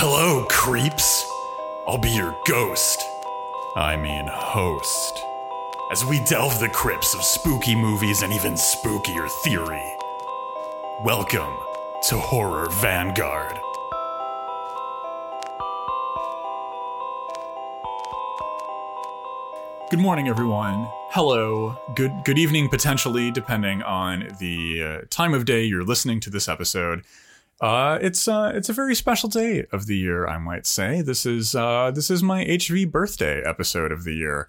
Hello, creeps. I'll be your ghost. I mean, host. As we delve the crypts of spooky movies and even spookier theory. Welcome to Horror Vanguard. Good morning, everyone. Hello. Good good evening, potentially, depending on the uh, time of day you're listening to this episode. Uh, it's uh, it's a very special day of the year, I might say. This is uh, this is my HV birthday episode of the year.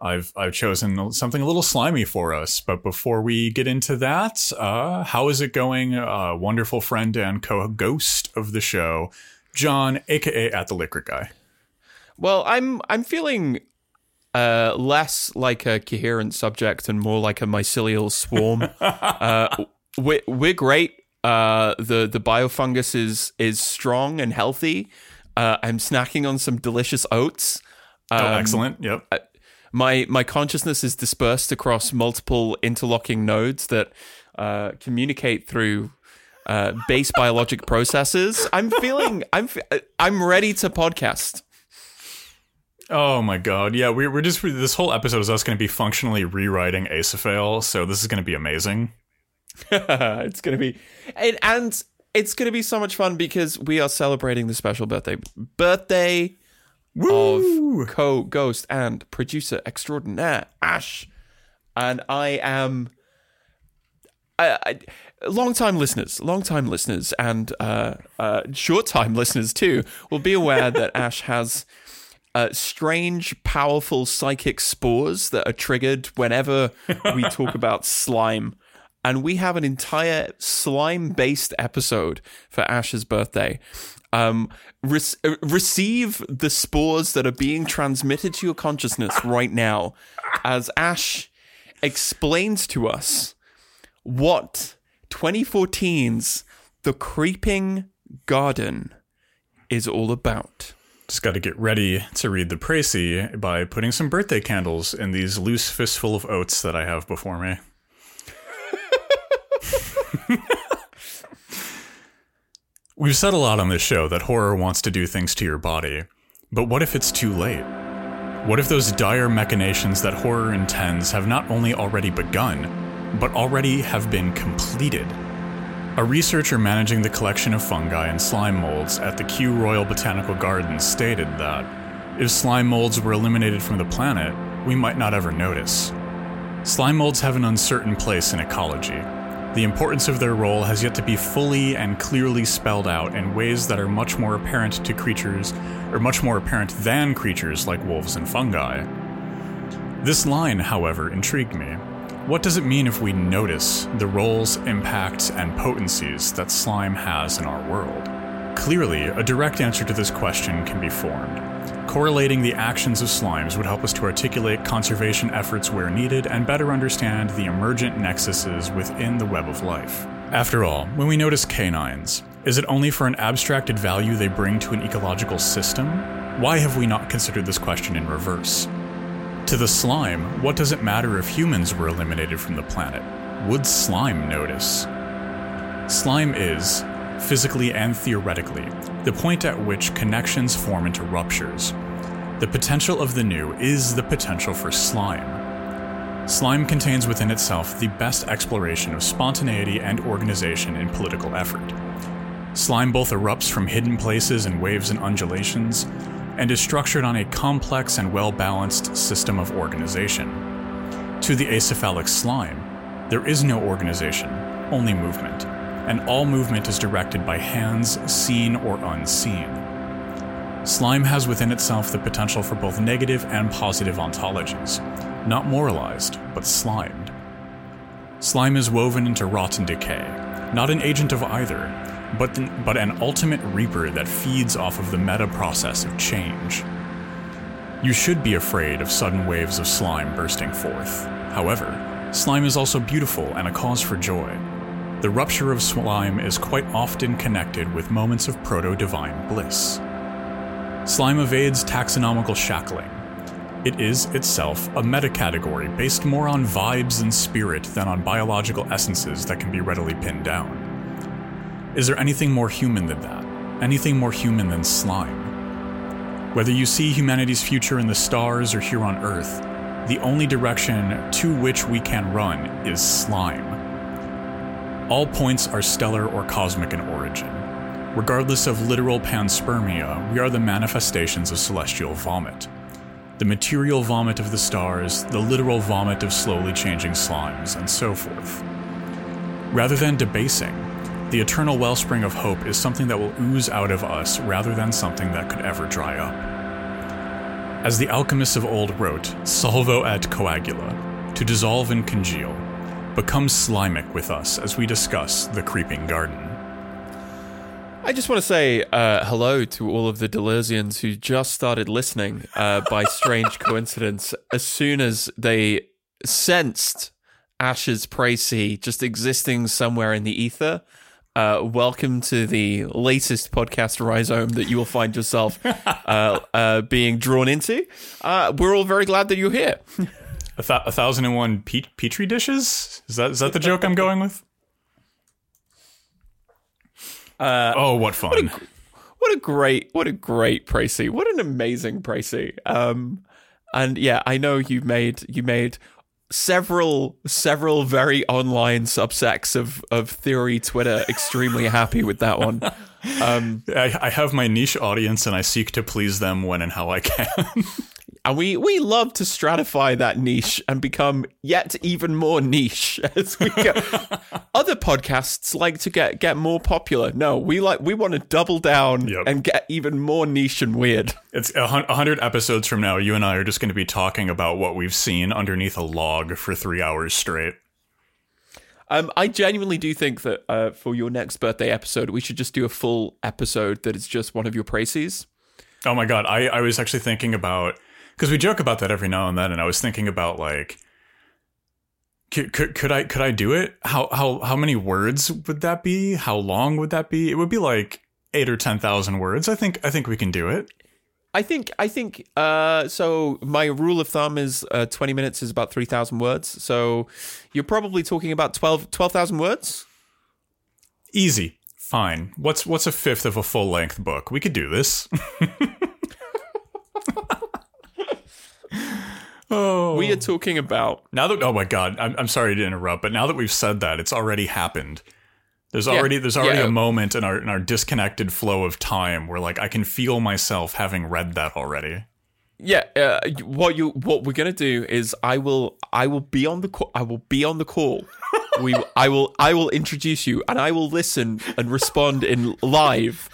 I've I've chosen something a little slimy for us, but before we get into that, uh, how is it going? Uh, wonderful friend and co-ghost of the show, John, aka at the Liquor Guy. Well, I'm I'm feeling uh, less like a coherent subject and more like a mycelial swarm. uh, we're, we're great. Uh, the the biofungus is is strong and healthy. Uh, I'm snacking on some delicious oats. oh, Um, excellent. Yep. My my consciousness is dispersed across multiple interlocking nodes that uh, communicate through uh, base biologic processes. I'm feeling I'm I'm ready to podcast. Oh my god. Yeah, we're, we're just, this whole episode is us going to be functionally rewriting Acéphale, so this is going to be amazing. it's gonna be and, and it's gonna be so much fun because we are celebrating the special birthday birthday Woo! of co-ghost and producer extraordinaire ash and i am I, I, long-time listeners long-time listeners and uh, uh, short-time listeners too will be aware that ash has uh, strange, powerful psychic spores that are triggered whenever we talk about slime. And we have an entire slime based episode for Ash's birthday. Um, re- receive the spores that are being transmitted to your consciousness right now as Ash explains to us what 2014's The Creeping Garden is all about. Just got to get ready to read the précis by putting some birthday candles in these loose fistful of oats that I have before me. We've said a lot on this show that horror wants to do things to your body, but what if it's too late? What if those dire machinations that horror intends have not only already begun, but already have been completed? A researcher managing the collection of fungi and slime molds at the Kew Royal Botanical Gardens stated that if slime molds were eliminated from the planet, we might not ever notice. Slime molds have an uncertain place in ecology. The importance of their role has yet to be fully and clearly spelled out in ways that are much more apparent to creatures, or much more apparent than creatures like wolves and fungi. This line, however, intrigued me. What does it mean if we notice the roles, impacts, and potencies that slime has in our world? Clearly, a direct answer to this question can be formed. Correlating the actions of slimes would help us to articulate conservation efforts where needed and better understand the emergent nexuses within the web of life. After all, when we notice canines, is it only for an abstracted value they bring to an ecological system? Why have we not considered this question in reverse? To the slime, what does it matter if humans were eliminated from the planet? Would slime notice? Slime is, physically and theoretically, the point at which connections form into ruptures. The potential of the new is the potential for slime. Slime contains within itself the best exploration of spontaneity and organization in political effort. Slime both erupts from hidden places in waves and undulations, and is structured on a complex and well balanced system of organization. To the acephalic slime, there is no organization, only movement, and all movement is directed by hands seen or unseen. Slime has within itself the potential for both negative and positive ontologies, not moralized, but slimed. Slime is woven into rot and decay, not an agent of either, but, but an ultimate reaper that feeds off of the meta process of change. You should be afraid of sudden waves of slime bursting forth. However, slime is also beautiful and a cause for joy. The rupture of slime is quite often connected with moments of proto divine bliss. Slime evades taxonomical shackling. It is itself a metacategory based more on vibes and spirit than on biological essences that can be readily pinned down. Is there anything more human than that? anything more human than slime. Whether you see humanity's future in the stars or here on Earth, the only direction to which we can run is slime. All points are stellar or cosmic in origin. Regardless of literal panspermia, we are the manifestations of celestial vomit. The material vomit of the stars, the literal vomit of slowly changing slimes, and so forth. Rather than debasing, the eternal wellspring of hope is something that will ooze out of us rather than something that could ever dry up. As the alchemists of old wrote, solve et coagula, to dissolve and congeal, become slimic with us as we discuss the creeping garden. I just want to say uh, hello to all of the Deleuzians who just started listening uh, by strange coincidence as soon as they sensed Ash's Précis just existing somewhere in the ether. Uh, welcome to the latest podcast rhizome that you will find yourself uh, uh, being drawn into. Uh, we're all very glad that you're here. A, th- a thousand and one pe- petri dishes? Is that is that the joke I'm going with? Uh, oh, what fun! what a great what a great précis what an amazing précis um and yeah i know you made you made several several very online subsects of of theory twitter extremely happy with that one um I, I have my niche audience, and I seek to please them when and how I can. and we we love to stratify that niche and become yet even more niche as we go other podcasts like to get get more popular no we like we want to double down Yep. and get even more niche and weird It's a hundred episodes from now. You and I are just going to be talking about what we've seen underneath a log for three hours straight. Um, I genuinely do think that uh, for your next birthday episode, we should just do a full episode that is just one of your précis. Oh my god, I, I was actually thinking about because we joke about that every now and then, and I was thinking about like, could, could could I could I do it? How how how many words would that be? How long would that be? It would be like eight or ten thousand words. I think I think we can do it. I think I think uh, so. My rule of thumb is uh, twenty minutes is about three thousand words. So you're probably talking about 12 12,000 words. Easy, fine. What's what's a fifth of a full length book? We could do this. oh, We are talking about Now that oh my god, I'm, I'm sorry to interrupt, but now that we've said that, it's already happened. There's already there's already Yeah. a moment in our in our disconnected flow of time where like I can feel myself having read that already. yeah. Uh, what you what we're gonna do is I will I will be on the call. I will be on the call. we I will I will introduce you and I will listen and respond in live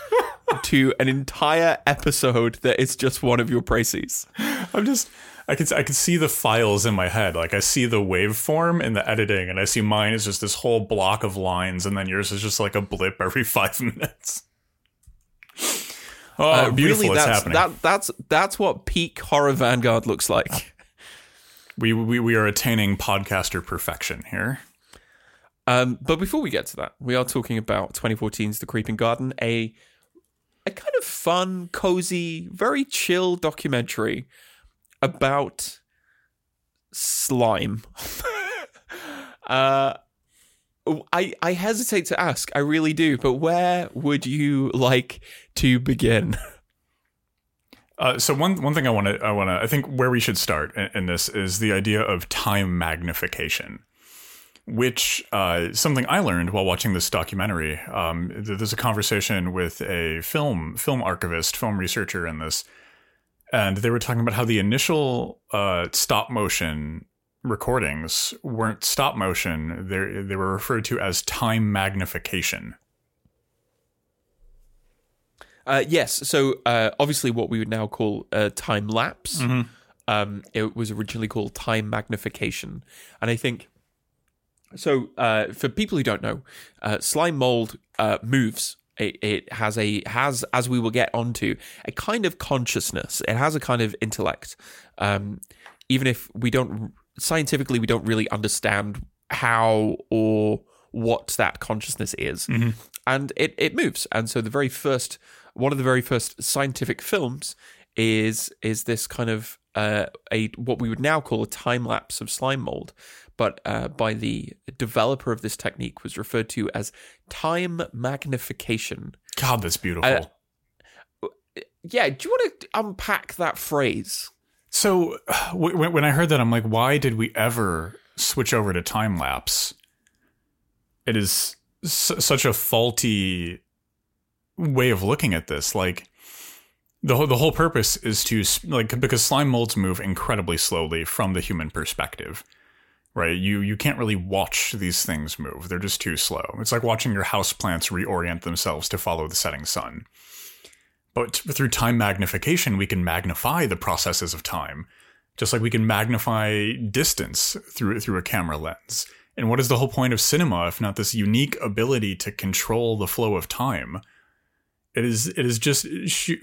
to an entire episode that is just one of your précis. I'm just I can I can see the files in my head. Like I see the waveform in the editing, and I see mine is just this whole block of lines, and then yours is just like a blip every five minutes. Oh, Uh, beautiful! really, that's, happening. That, that's that's what peak horror vanguard looks like. we, we we are attaining podcaster perfection here. Um, but before we get to that, we are talking about 2014's The Creeping Garden, a a kind of fun, cozy, very chill documentary about slime. uh, I I hesitate to ask, I really do, but where would you like to begin? Uh, so one one thing I want to I want to I think where we should start in, in this is the idea of time magnification, which uh, something I learned while watching this documentary. Um, th- there's a conversation with a film film archivist, film researcher in this, and they were talking about how the initial uh, stop motion recordings weren't stop motion; they they were referred to as time magnification. Uh, yes. So uh, obviously, what we would now call time lapse. Um, it was originally called time magnification, and I think so. Uh, for people who don't know, uh, slime mold uh, moves. It, it has a has as we will get onto a kind of consciousness. It has a kind of intellect. Um, even if we don't scientifically, we don't really understand how or what that consciousness is and it, it moves. And so the very first one of the very first scientific films is is this kind of uh, a what we would now call a time lapse of slime mold, but uh, by the developer of this technique was referred to as time magnification. God, that's beautiful. yeah, do you want to unpack that phrase? So w- when when I heard that, I'm like, why did we ever switch over to time lapse? It is s- such a faulty way of looking at this. Like the whole, the whole purpose is to like because slime molds move incredibly slowly from the human perspective. Right, you you can't really watch these things move; they're just too slow. It's like watching your houseplants reorient themselves to follow the setting sun. But through time magnification, we can magnify the processes of time, just like we can magnify distance through through a camera lens. And what is the whole point of cinema if not this unique ability to control the flow of time? It is it is just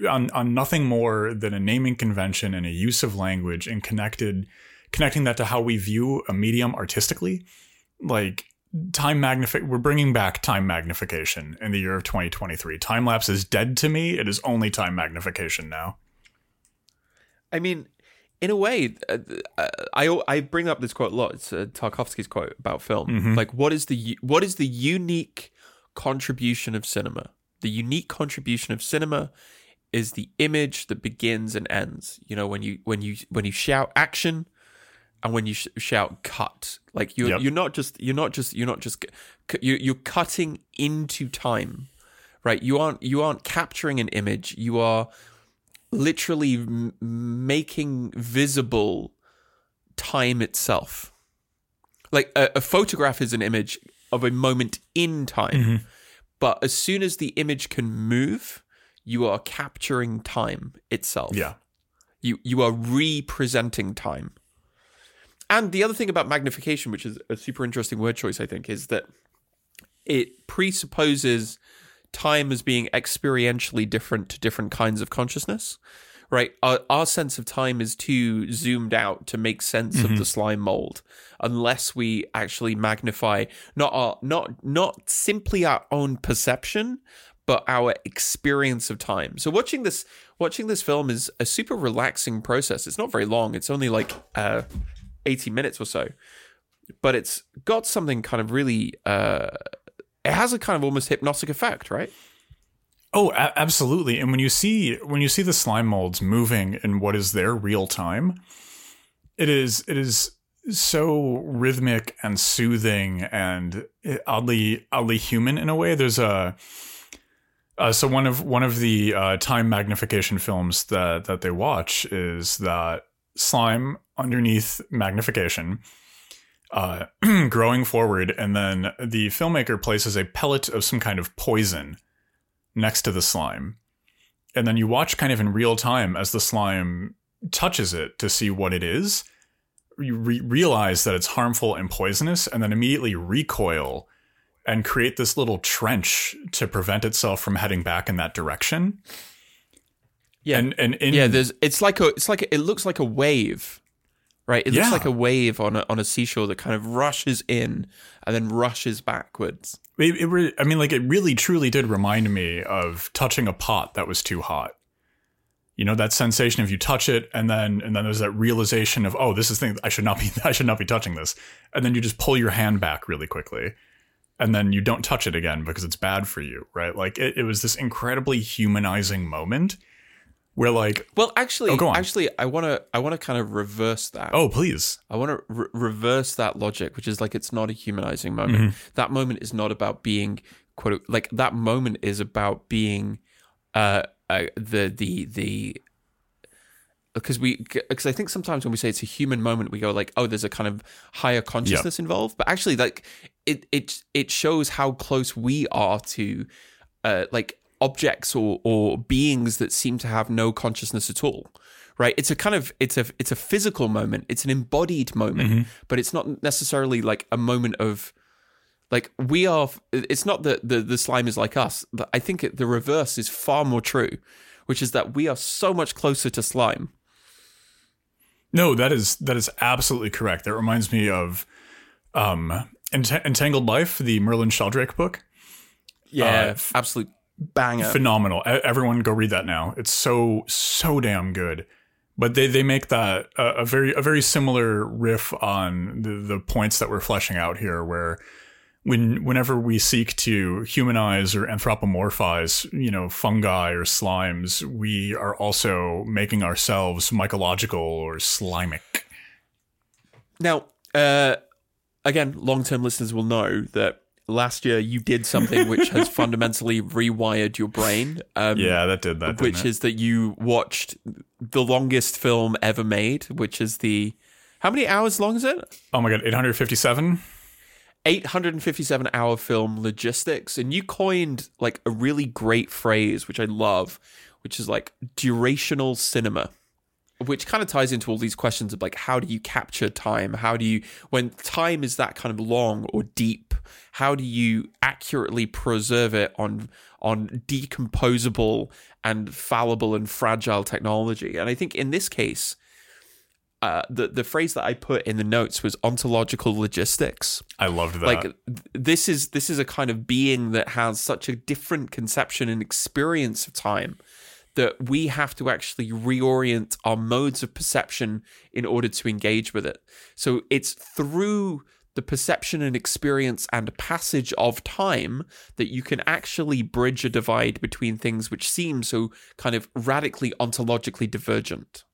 on on nothing more than a naming convention and a use of language and connected connecting that to how we view a medium artistically. Like time magnific we're bringing back time magnification in the year of 2023 time lapse is dead to me it is only time magnification now I mean, in a way, uh, I I bring up this quote a lot. It's uh, Tarkovsky's quote about film. Like, what is the what is the unique contribution of cinema? The unique contribution of cinema is the image that begins and ends. You know, when you when you when you shout action, and when you sh- shout cut, like you Yep. you're not just you're not just you're not just c- you you're cutting into time, right? You aren't you aren't capturing an image. You are literally m- making visible time itself. Like a, a photograph is an image of a moment in time, mm-hmm. but as soon as the image can move, you are capturing time itself. yeah You you are representing time. And the other thing about magnification, which is a super interesting word choice, I think, is that it presupposes time as being experientially different to different kinds of consciousness. Right? Our, our sense of time is too zoomed out to make sense of the slime mold unless we actually magnify not our not not simply our own perception, but our experience of time. So watching this watching this film is a super relaxing process. It's not very long. It's only like uh 80 minutes or so. But it's got something kind of really uh it has a kind of almost hypnotic effect, right? oh a- absolutely and when you see when you see the slime molds moving in what is their real time it is it is so rhythmic and soothing and oddly oddly human in a way there's a uh, so one of one of the uh, time magnification films that that they watch is that slime underneath magnification uh, growing forward, and then the filmmaker places a pellet of some kind of poison next to the slime, and then you watch kind of in real time as the slime touches it to see what it is. You re- realize that it's harmful and poisonous, and then immediately recoil and create this little trench to prevent itself from heading back in that direction. Yeah. And and in yeah, there's it's like a it's like a, it looks like a wave. Right? It looks like a wave on a on a seashore that kind of rushes in and then rushes backwards. It, it re- I mean, like it really truly did remind me of touching a pot that was too hot. You know that sensation of you touch it, and then and then there's that realization of oh, this is thing I should not be I should not be touching this, and then you just pull your hand back really quickly, and then you don't touch it again because it's bad for you, right? Like it, it was this incredibly humanizing moment where like Well, actually, Oh, go on. actually, I want to I want to kind of reverse that. oh please I want to re- reverse that logic, which is like it's not a humanizing moment. That moment is not about being quote like that moment is about being uh, uh the the the because we because I think sometimes when we say it's a human moment, we go like, oh, there's a kind of higher consciousness involved, but actually, like it it it shows how close we are to uh like objects or or beings that seem to have no consciousness at all right it's a kind of it's a it's a physical moment it's an embodied moment but it's not necessarily like a moment of like we are it's not that the the slime is like us i think it, the reverse is far more true which is that we are so much closer to slime No, that is that is absolutely correct. That reminds me of um Ent- Entangled Life, the Merlin Sheldrake book. yeah Uh, absolute banger Phenomenal. Everyone go read that now. It's so so damn good. But they, they make that a, a very a very similar riff on the, the points that we're fleshing out here, where when whenever we seek to humanize or anthropomorphize, you know, fungi or slimes, we are also making ourselves mycological or slimic. Now, uh, again, long-term listeners will know that last year you did something which has fundamentally rewired your brain. Um, Yeah, that did that. which is that you watched the longest film ever made, which is the how many hours long is it? oh my god, 857. 857 hour film logistics and you coined like a really great phrase which i love which is like durational cinema which kind of ties into all these questions of like how do you capture time? How do you when time is that kind of long or deep how do you accurately preserve it on on decomposable and fallible and fragile technology? And i think in this case uh, the the phrase that I put in the notes was ontological logistics. I loved that. like this is this is a kind of being that has such a different conception and experience of time that we have to actually reorient our modes of perception in order to engage with it so it's through the perception and experience and passage of time that you can actually bridge a divide between things which seem so kind of radically ontologically divergent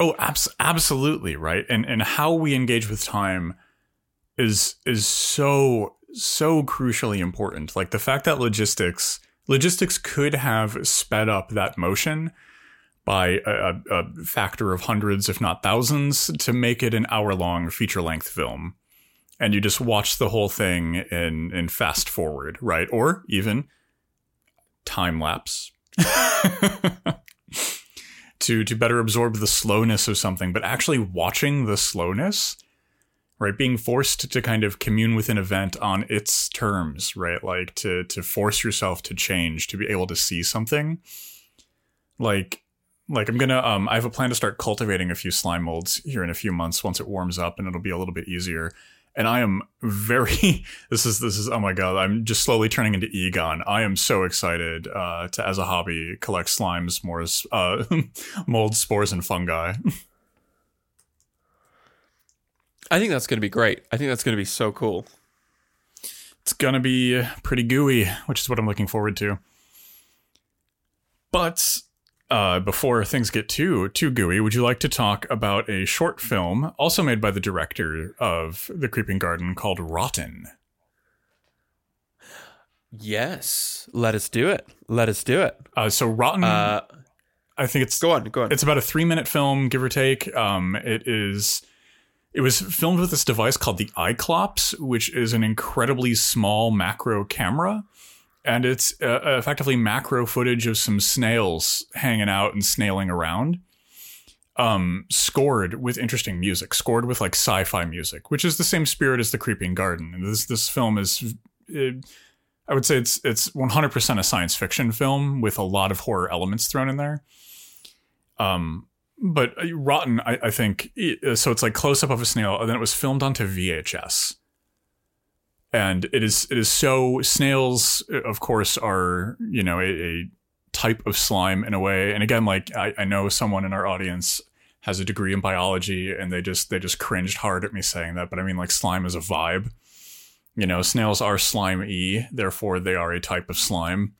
Oh, abs- absolutely, right. And and how we engage with time is is so so crucially important. Like the fact that logistics logistics could have sped up that motion by a, a, factor of hundreds, if not thousands, to make it an hour long feature length film. And you just watch the whole thing in in fast forward, right? Or even time lapse. to to better absorb the slowness of something, but actually watching the slowness, right? Being forced to kind of commune with an event on its terms, right? Like to to force yourself to change, to be able to see something. Like like I'm gonna um I have a plan to start cultivating a few slime molds here in a few months once it warms up and it'll be a little bit easier. And I am very this is this is oh my god, I'm just slowly turning into Egon. I am so excited uh to as a hobby collect slimes, more uh mold spores and fungi. i think that's going to be great i think that's going to be so cool It's gonna be pretty gooey, which is what I'm looking forward to. But uh, before things get too too gooey, would you like to talk about a short film also made by the director of The Creeping Garden called Rotten? Yes, let us do it. Let us do it. Uh, so Rotten, Uh, I think it's go on, go on. It's about a three minute film, give or take. Um, it is. It was filmed with this device called the iClops, which is an incredibly small macro camera, and it's uh, effectively macro footage of some snails hanging out and snailing around. Um, scored with interesting music, scored with like sci-fi music, which is the same spirit as the Creeping Garden. And this this film is. It, I would say it's it's 100% a science fiction film with a lot of horror elements thrown in there. Um, but uh, Rotten, I, I think, uh, so it's like close up of a snail, and then it was filmed onto VHS. And it is it is so snails, uh, of course, are you know a, a type of slime in a way. And again, like I, I know someone in our audience has a degree in biology, and they just they just cringed hard at me saying that. But I mean, like slime is a vibe. You know, snails are slime e, therefore they are a type of slime.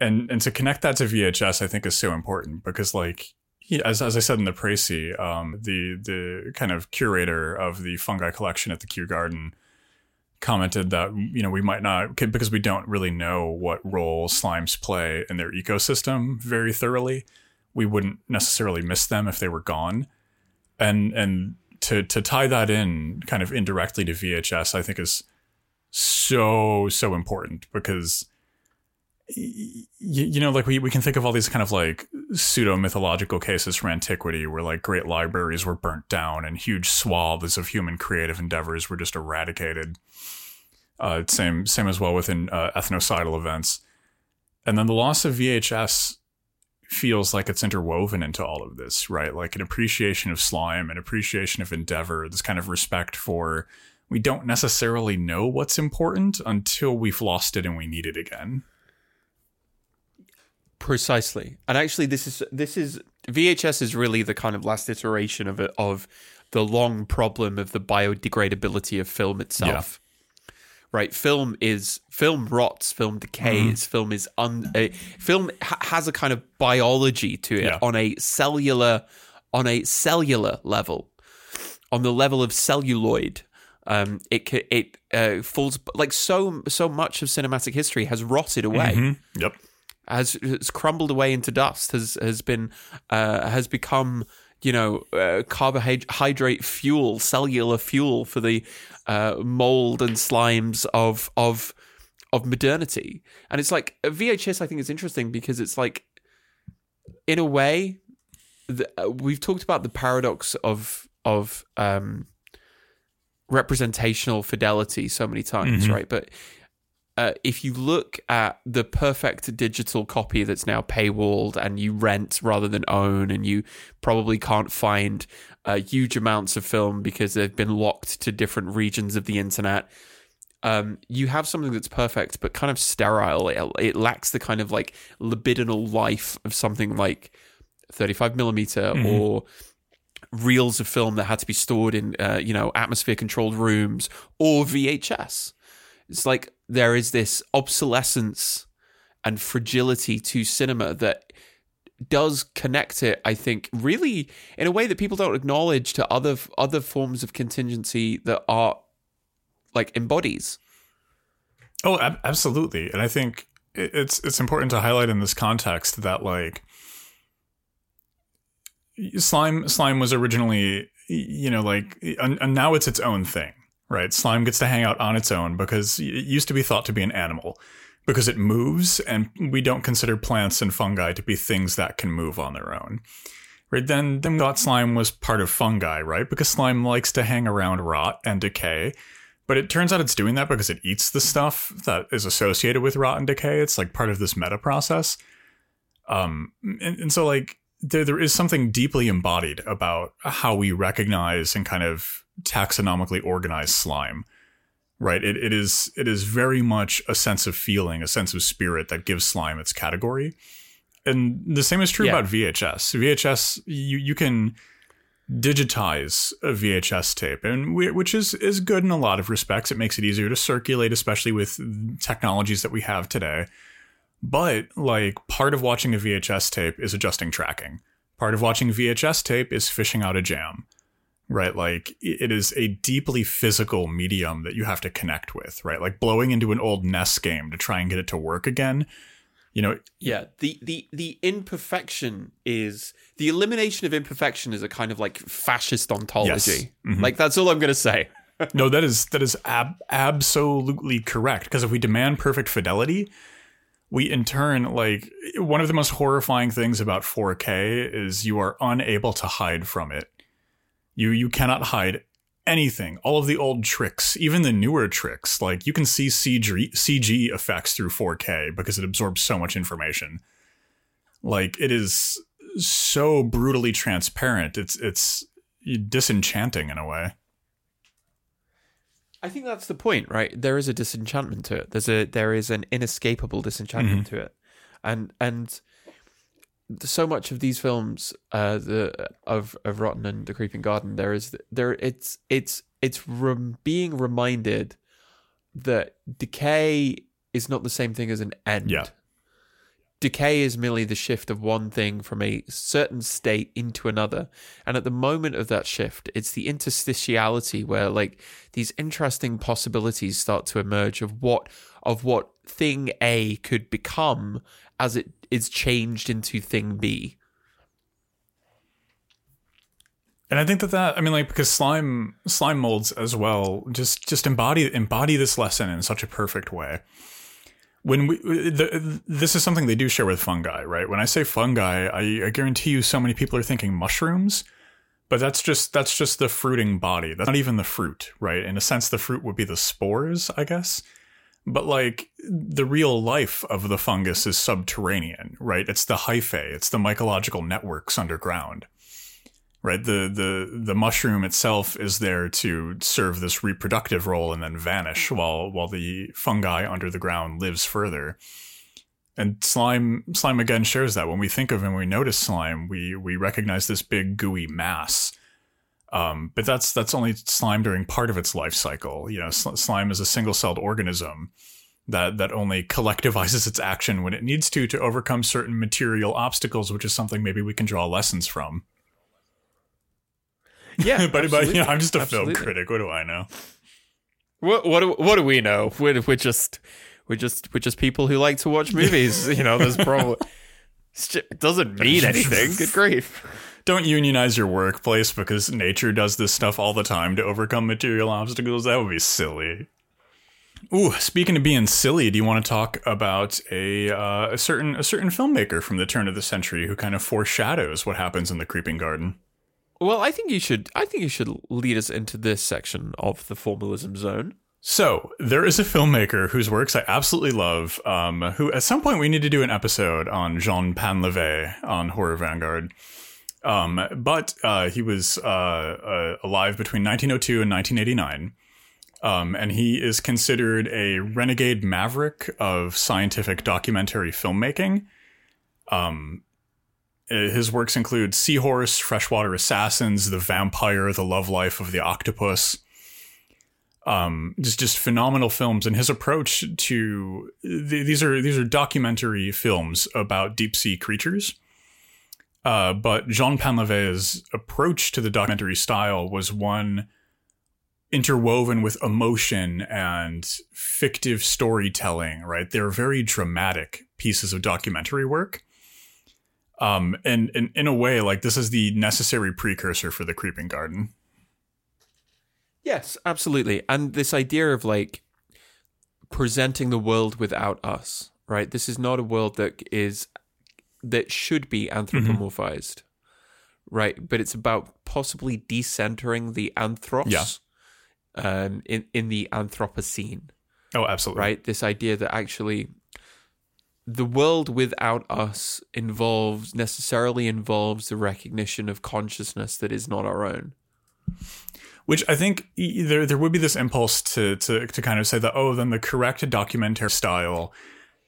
And and to connect that to VHS, I think is so important because like he, as as I said in the précis, um, the the kind of curator of the fungi collection at the Kew Garden commented that you know we might not because we don't really know what role slimes play in their ecosystem very thoroughly. We wouldn't necessarily miss them if they were gone, and and to to tie that in kind of indirectly to VHS, I think is so so important because you, you know, like we, we can think of all these kind of like pseudo mythological cases from antiquity where like great libraries were burnt down and huge swaths of human creative endeavors were just eradicated. Uh, same same as well within uh, ethnocidal events, and then the loss of VHS feels like it's interwoven into all of this, right? Like an appreciation of slime, an appreciation of endeavor, this kind of respect for we don't necessarily know what's important until we've lost it and we need it again. Precisely. And actually this is this is VHS is really the kind of last iteration of it of the long problem of the biodegradability of film itself. Right, film is film rots, film decays, film is un, uh, film ha- has a kind of biology to it Yeah. on a cellular on a cellular level, on the level of celluloid. Um, it it uh, falls like so so much of cinematic history has rotted away Mhm. Yep. Has, has crumbled away into dust, has has been uh, has become you know uh, carbohydrate fuel, cellular fuel for the uh, mold and slimes of of of modernity. And it's like uh, VHS. I think is interesting because it's like in a way the, uh, we've talked about the paradox of of um, representational fidelity so many times, right? But uh, if you look at the perfect digital copy that's now paywalled and you rent rather than own, and you probably can't find uh, huge amounts of film because they've been locked to different regions of the internet. Um, you have something that's perfect but kind of sterile. It, it lacks the kind of like libidinal life of something like 35 millimeter or reels of film that had to be stored in uh, you know atmosphere controlled rooms or VHS. It's like there is this obsolescence and fragility to cinema that does connect it. I think really in a way that people don't acknowledge to other other forms of contingency that art like embodies. Oh, ab- absolutely. And I think it's it's important to highlight in this context that like slime slime was originally you know like and, and now it's its own thing, right? Slime gets to hang out on its own because it used to be thought to be an animal because it moves and we don't consider plants and fungi to be things that can move on their own. Right then then thought slime was part of fungi, right? Because slime likes to hang around rot and decay. But it turns out it's doing that because it eats the stuff that is associated with rot and decay. It's like part of this meta process. Um, and, and so like there there is something deeply embodied about how we recognize and kind of taxonomically organized slime. Right. It, it is it is very much a sense of feeling, a sense of spirit that gives slime its category. And the same is true Yeah. about VHS. VHS, you you can digitize a VHS tape, and we, which is is good in a lot of respects. It makes it easier to circulate, especially with technologies that we have today. But like part of watching a VHS tape is adjusting tracking. Part of watching VHS tape is fishing out a jam. Right? Like it is a deeply physical medium that you have to connect with, right? Like blowing into an old NES game to try and get it to work again. You know, Yeah, the the the imperfection is the elimination of imperfection is a kind of like fascist ontology. Mhm. Like that's all I'm going to say. no, that is that is ab- absolutely correct. Because if we demand perfect fidelity, we in turn like one of the most horrifying things about 4K is you are unable to hide from it. You you cannot hide anything. All of the old tricks, even the newer tricks, like you can see CG CG effects through 4K because it absorbs so much information. Like it is so brutally transparent. It's it's disenchanting in a way. I think that's the point, right? There is a disenchantment to it. There's a there is an inescapable disenchantment mm-hmm. to it, and and so much of these films, uh, the of of Rotten and The Creeping Garden, there is there it's it's it's rem- being reminded that decay is not the same thing as an end. Yeah. Decay is merely the shift of one thing from a certain state into another. And at the moment of that shift, it's the interstitiality where like these interesting possibilities start to emerge of what of what thing A could become as it is changed into thing B. And I think that that I mean like because slime slime molds as well just just embody embody this lesson in such a perfect way. When we the, this is something they do share with fungi, right? When I say fungi, I, I guarantee you so many people are thinking mushrooms, but that's just that's just the fruiting body. That's not even the fruit, right? In a sense, the fruit would be the spores, I guess. But like the real life of the fungus is subterranean, right? It's the hyphae, it's the mycological networks underground right? The the the mushroom itself is there to serve this reproductive role and then vanish while while the fungi under the ground lives further. And slime slime again shares that. When we think of and we notice slime we we recognize this big gooey mass Um, but that's that's only slime during part of its life cycle. You know, sl- slime is a single-celled organism that that only collectivizes its action when it needs to to overcome certain material obstacles, which is something maybe we can draw lessons from. Yeah, but but you know, I'm just a Absolutely. film critic. What do I know? What what do, what do we know? We're, we're just we're just we're just people who like to watch movies. you know, there's probably it doesn't mean anything. Good grief. Don't unionize your workplace because nature does this stuff all the time to overcome material obstacles. That would be silly. Ooh, speaking of being silly, do you want to talk about a uh, a certain a certain filmmaker from the turn of the century who kind of foreshadows what happens in the Creeping Garden? Well, I think you should. I think you should lead us into this section of the formalism zone. So there is a filmmaker whose works I absolutely love. Um, who at some point we need to do an episode on Jean Painlevé on Horror Vanguard. Um, but uh, he was uh, uh, alive between 1902 and 1989. Um, and he is considered a renegade maverick of scientific documentary filmmaking. Um, uh, his works include Seahorse, Freshwater Assassins, The Vampire, The Love Life of the Octopus um, just just phenomenal films, and his approach to th- these are these are documentary films about deep sea creatures. Uh, but Jean Painlevé's approach to the documentary style was one interwoven with emotion and fictive storytelling. Right, they're very dramatic pieces of documentary work. Um, and, and in a way, like this is the necessary precursor for the Creeping Garden. Yes, absolutely. And this idea of like presenting the world without us, right? This is not a world that is that should be anthropomorphized, right? But it's about possibly decentering the anthropos Yeah. um, in in the Anthropocene, Oh, absolutely. right? This idea that actually the world without us involves necessarily involves the recognition of consciousness that is not our own. Which I think there there would be this impulse to to to kind of say that oh then the correct documentary style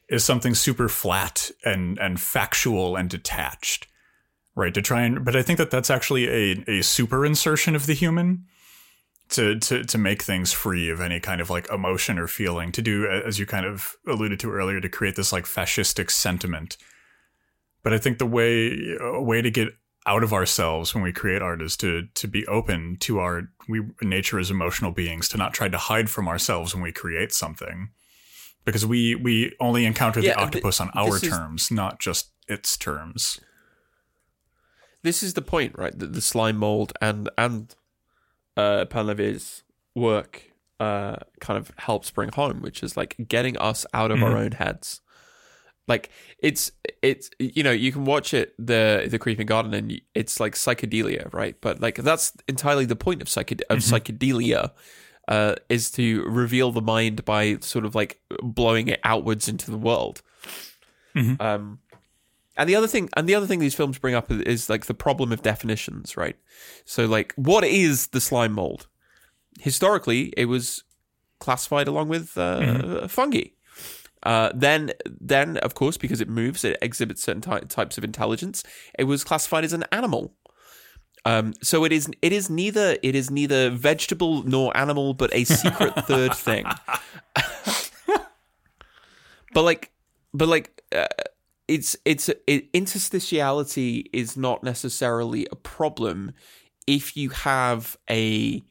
is something super flat and and factual and detached, right? To try and but I think that that's actually a a super insertion of the human to to to make things free of any kind of like emotion or feeling to do as you kind of alluded to earlier to create this like fascistic sentiment. But I think the way a way to get out of ourselves when we create art is to to be open to our we nature as emotional beings to not try to hide from ourselves when we create something because we we only encounter Yeah, the th- octopus on our this is- terms not just its terms this is the point, right? That the slime mold and and uh, work uh, kind of helps bring home, which is like getting us out of our own heads. Like it's it's you know you can watch it the the Creeping Garden and it's like psychedelia, right? But like that's entirely the point of psyched of psychedelia. Uh, is to reveal the mind by sort of like blowing it outwards into the world. Um, and the other thing, and the other thing these films bring up is, is like the problem of definitions, right? So, like, what is the slime mold? Historically, it was classified along with uh, fungi. Uh, then, then of course, because it moves, it exhibits certain ty- types of intelligence. It was classified as an animal. Um, so it is. It is neither. It is neither vegetable nor animal, but a secret third thing. but like, but like, uh, it's it's it, interstitiality is not necessarily a problem if you have a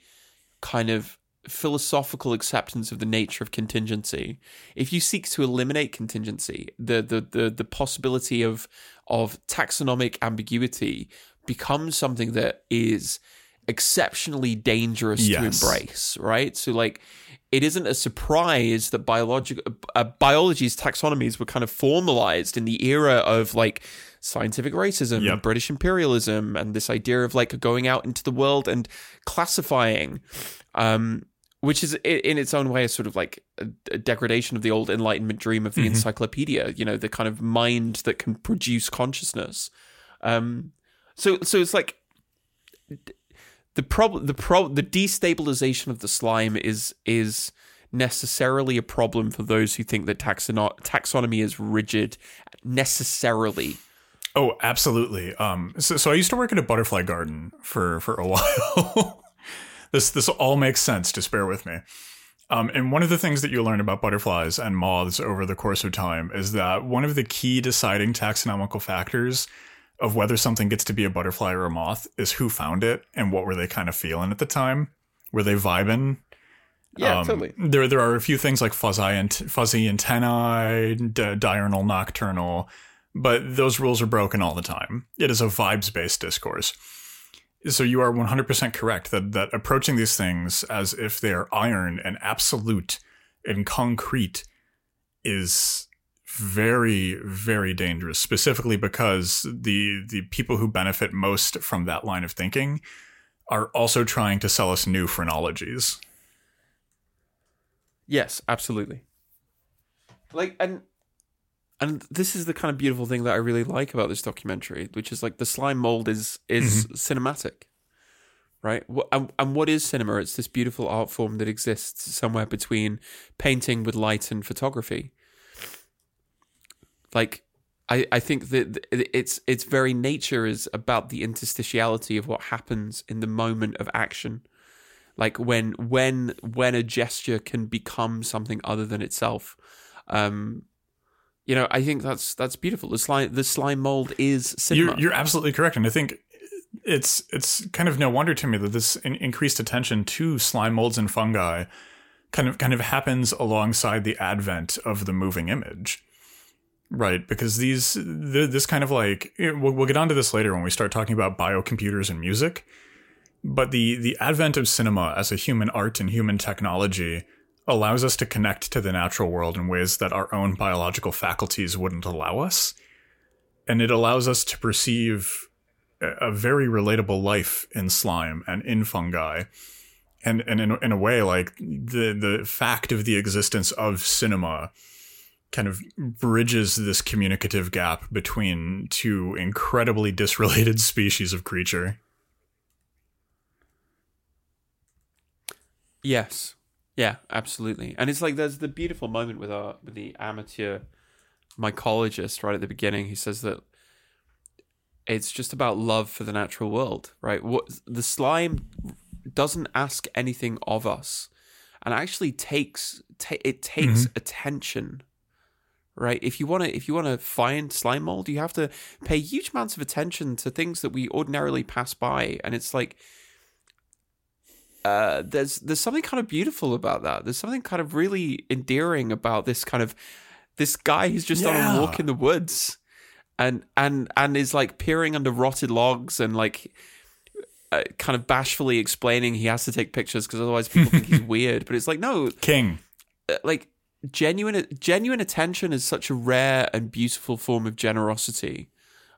kind of philosophical acceptance of the nature of contingency. If you seek to eliminate contingency, the the the, the possibility of of taxonomic ambiguity becomes something that is exceptionally dangerous Yes. to embrace, right? So like it isn't a surprise that biological uh, biology's taxonomies were kind of formalized in the era of like scientific racism Yep. and British imperialism and this idea of like going out into the world and classifying um which is in its own way a sort of like a, a degradation of the old enlightenment dream of the encyclopedia you know the kind of mind that can produce consciousness um so so it's like the problem the pro the destabilization of the slime is is necessarily a problem for those who think that taxono- taxonomy is rigid necessarily Oh, absolutely. Um, so, so I used to work at a butterfly garden for for a while. this this all makes sense. Just bear with me. Um, and one of the things that you learn about butterflies and moths over the course of time is that one of the key deciding taxonomical factors of whether something gets to be a butterfly or a moth is who found it and what were they kind of feeling at the time. Were they vibing? Yeah, Um, totally. There, there are a few things like fuzzy, and fuzzy antennae, d- diurnal, nocturnal, but those rules are broken all the time. It is a vibes-based discourse. So you are 100% correct that that approaching these things as if they are iron and absolute and concrete is very very dangerous specifically because the the people who benefit most from that line of thinking are also trying to sell us new phrenologies Yes, absolutely. Like and and this is the kind of beautiful thing that I really like about this documentary, which is like the slime mold is is mm-hmm. cinematic, right? And, and what is cinema? It's this beautiful art form that exists somewhere between painting with light and photography. Like, I I think that its its very nature is about the interstitiality of what happens in the moment of action. Like when when when a gesture can become something other than itself. Um you know i think that's that's beautiful. The slime the slime mold is cinema. You're, you're absolutely correct, and I think it's it's kind of no wonder to me that this in, increased attention to slime molds and fungi kind of kind of happens alongside the advent of the moving image, right? Because these th- this kind of like eh, we'll, we'll get onto this later when we start talking about biocomputers and music, but the the advent of cinema as a human art and human technology allows us to connect to the natural world in ways that our own biological faculties wouldn't allow us and it allows us to perceive a a very relatable life in slime and in fungi and and in, in a way like the the fact of the existence of cinema kind of bridges this communicative gap between two incredibly disrelated species of creature. Yes. Yeah absolutely. And it's like there's the beautiful moment with our with the amateur mycologist right at the beginning. He says that it's just about love for the natural world right? What the slime doesn't ask anything of us and actually takes ta- it takes mm-hmm. attention right if you want to if you want to find slime mold you have to pay huge amounts of attention to things that we ordinarily pass by and it's like uh, there's there's something kind of beautiful about that. There's something kind of really endearing about this kind of this guy who's just on a walk in the woods, and and and is like peering under rotted logs and like uh, kind of bashfully explaining he has to take pictures because otherwise people think he's weird. But it's like no, king uh, like genuine genuine attention is such a rare and beautiful form of generosity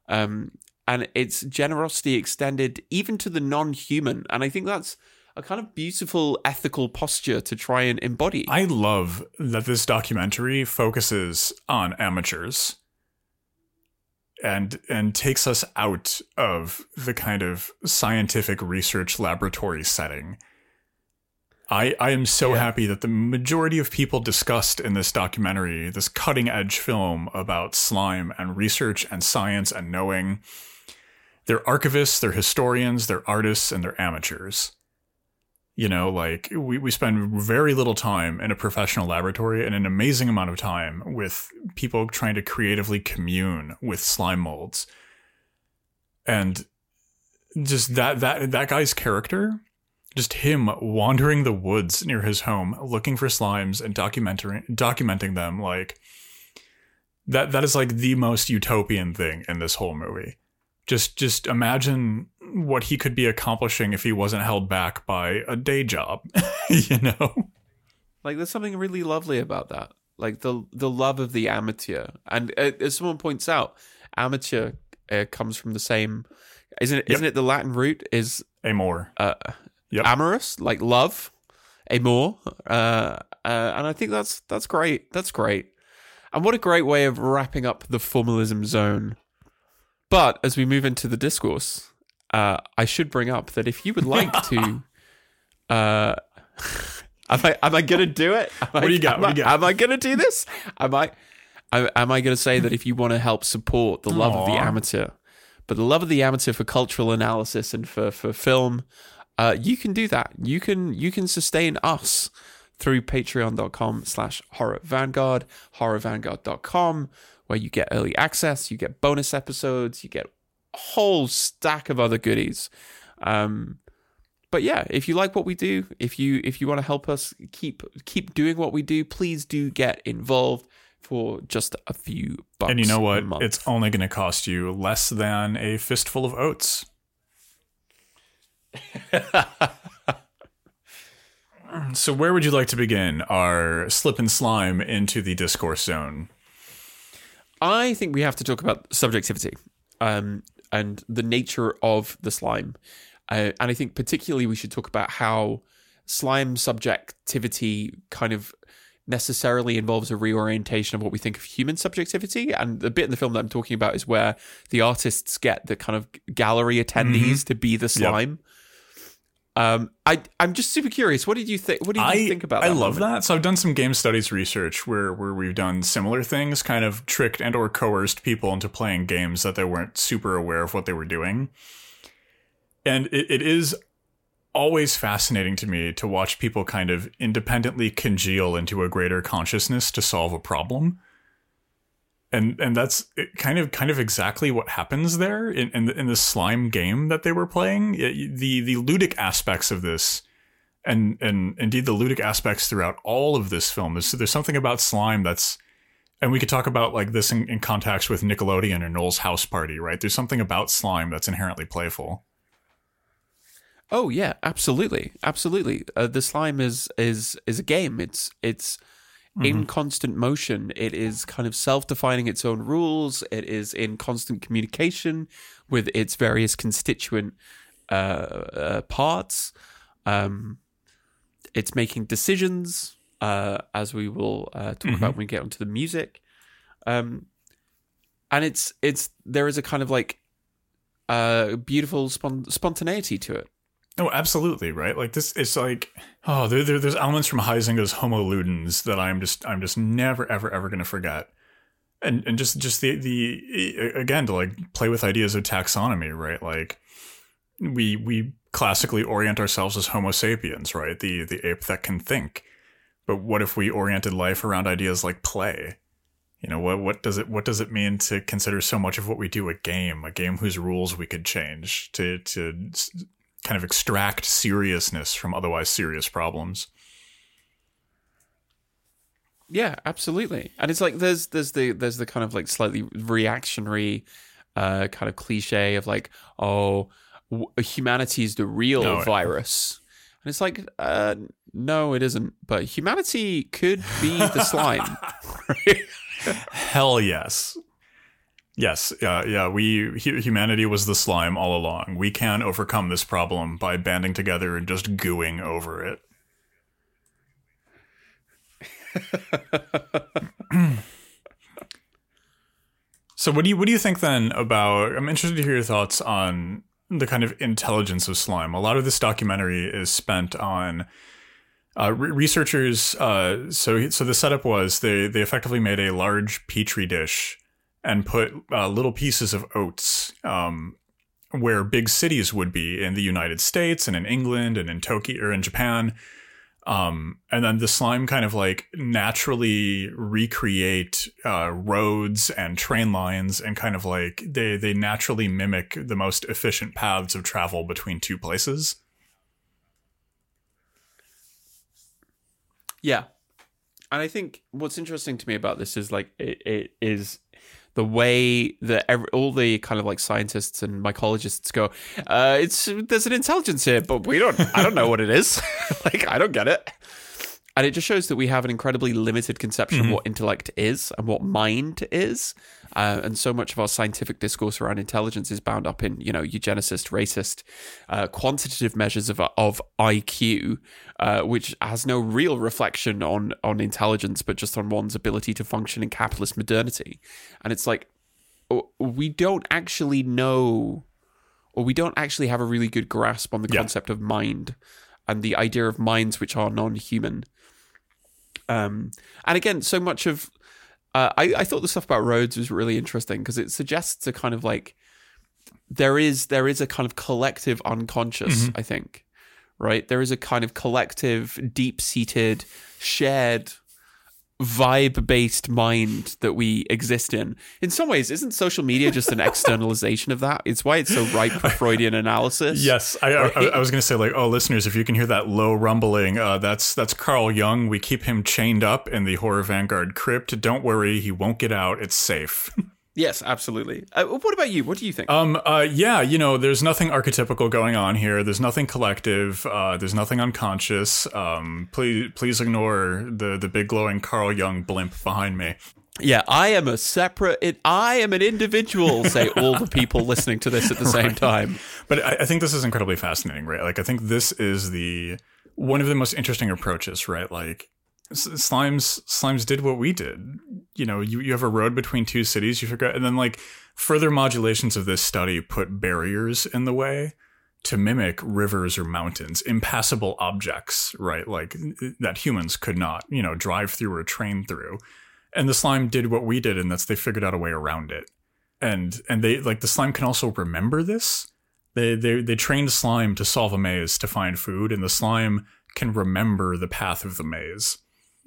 um and it's generosity extended even to the non-human and i think that's a kind of beautiful ethical posture to try and embody I love that this documentary focuses on amateurs and and takes us out of the kind of scientific research laboratory setting. I I am so Yeah. happy that the majority of people discussed in this documentary, this cutting edge film about slime and research and science and knowing, they're archivists, they're historians, they're artists, and they're amateurs. You know like we, we spend very little time in a professional laboratory and an amazing amount of time with people trying to creatively commune with slime molds. And just that that that guy's character just him wandering the woods near his home looking for slimes and documenting documenting them like that that is like the most utopian thing in this whole movie. Just just imagine what he could be accomplishing if he wasn't held back by a day job you know? Like there's something really lovely about that. Like the the love of the amateur. And uh, as someone points out amateur uh, comes from the same isn't it Yep. not it the latin root is amor uh, Yep. amorous, like love, amor, uh, uh, and I think that's that's great. That's great, and what a great way of wrapping up the formalism zone. But as we move into the discourse, uh, I should bring up that if you would like to, uh, am I am I gonna do it? Am I, What do you got? Am, What I, do you got? am I gonna do this? Am I? I, am I going to say that if you want to help support the love of the amateur, but the love of the amateur for cultural analysis and for for film, uh, you can do that. You can you can sustain us through patreon.com slash horror vanguard horrorvanguard.com where you get early access you get bonus episodes you get a whole stack of other goodies um but yeah if you like what we do if you if you want to help us keep keep doing what we do please do get involved for just a few bucks And you know what? It's only going to cost you less than a fistful of oats. so, where would you like to begin our slip and slime into the discourse zone? I think we have to talk about subjectivity um, and the nature of the slime. Uh, and I think particularly we should talk about how slime subjectivity kind of necessarily involves a reorientation of what we think of human subjectivity. And the bit in the film that I'm talking about is where the artists get the kind of gallery attendees to be the slime. Um, I I'm just super curious. What did you think? What did you I think about? That I love moment? that. So I've done some game studies research where where we've done similar things, kind of tricked and or coerced people into playing games that they weren't super aware of what they were doing. And it, it is always fascinating to me to watch people kind of independently congeal into a greater consciousness to solve a problem. And and that's kind of kind of exactly what happens there in in the, in the slime game that they were playing. It- the the ludic aspects of this and and indeed the ludic aspects throughout all of this film is there's something about slime that's and we could talk about like this in, in context with Nickelodeon or Noel's House Party, right? There's something about slime that's inherently playful. Oh yeah, absolutely, absolutely. Uh, the slime is is is a game. It's it's in constant motion. It is kind of self-defining its own rules. It is in constant communication with its various constituent uh, uh, parts. Um, it's making decisions, uh, as we will uh, talk about when we get onto the music. Um, and it's it's there is a kind of like uh, beautiful spon- spontaneity to it. Oh, absolutely, right? Like this, it's like oh, there, there, there's elements from Huizinga's Homo Ludens that I'm just I'm just never ever ever going to forget, and and just just the the again to like play with ideas of taxonomy, right? Like we we classically orient ourselves as Homo sapiens, right? The the ape that can think, but what if we oriented life around ideas like play? You know what? What does it? What does it mean to consider so much of what we do a game? A game whose rules we could change to to kind of extract seriousness from otherwise serious problems. Yeah, absolutely. And it's like there's there's the there's the kind of like slightly reactionary uh kind of cliche of like oh w- humanity is the real No. virus. And it's like uh no it isn't, but humanity could be the slime. Hell yes. Yes, yeah, yeah. We humanity was the slime all along. We can overcome this problem by banding together and just gooing over it. so, what do you what do you think then about? I'm interested to hear your thoughts on the kind of intelligence of slime. A lot of this documentary is spent on uh, re- researchers. Uh, so, so the setup was they they effectively made a large petri dish and put uh, little pieces of oats um, where big cities would be in the United States and in England and in Tokyo or in Japan. Um, and then the slime kind of like naturally recreate uh, roads and train lines and kind of like they they naturally mimic the most efficient paths of travel between two places. Yeah. And I think what's interesting to me about this is like it, it is the way that every, all the kind of like scientists and mycologists go, uh, it's there's an intelligence here, but we don't I don't know what it is. like I don't get it. And it just shows that we have an incredibly limited conception of what intellect is and what mind is. Uh, and so much of our scientific discourse around intelligence is bound up in, you know, eugenicist, racist, uh, quantitative measures of, of IQ, uh, which has no real reflection on, on intelligence, but just on one's ability to function in capitalist modernity. And it's like, we don't actually know, or we don't actually have a really good grasp on the Yeah. concept of mind and the idea of minds which are non human. Um, and again, so much of uh, I, I thought the stuff about roads was really interesting because it suggests a kind of like there is there is a kind of collective unconscious. I think, right? There is a kind of collective, deep seated, shared vibe based mind that we exist in. In some ways, isn't social media just an externalization of that? It's why it's so ripe for Freudian analysis. Yes, I, I, I was going to say like, oh, listeners, if you can hear that low rumbling, uh, that's that's Carl Jung. We keep him chained up in the Horror Vanguard crypt. Don't worry, he won't get out. It's safe. Yes, absolutely. Uh, what about you? What do you think? Um, uh, yeah, you know, there's nothing archetypical going on here. There's nothing collective. Uh, there's nothing unconscious. Um, please, please ignore the the big glowing Carl Jung blimp behind me. yeah, I am a separate. It, I am an individual. Say all the people listening to this at the same time. But I, I think this is incredibly fascinating, right? Like, I think this is the one of the most interesting approaches, right? Like, slimes, slimes did what we did. You know, you, you have a road between two cities. You forgot, and then like further modulations of this study put barriers in the way to mimic rivers or mountains, impassable objects, right? Like that humans could not, you know, drive through or train through. And the slime did what we did, and that's they figured out a way around it. And and they like the slime can also remember this. They they they trained slime to solve a maze to find food, and the slime can remember the path of the maze.